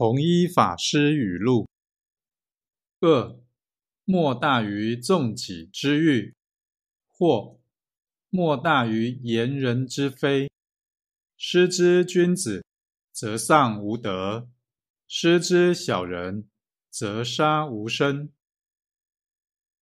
弘一法师语录：恶莫大于纵己之欲，或莫大于言人之非。失之君子，则丧无德；失之小人，则杀无身。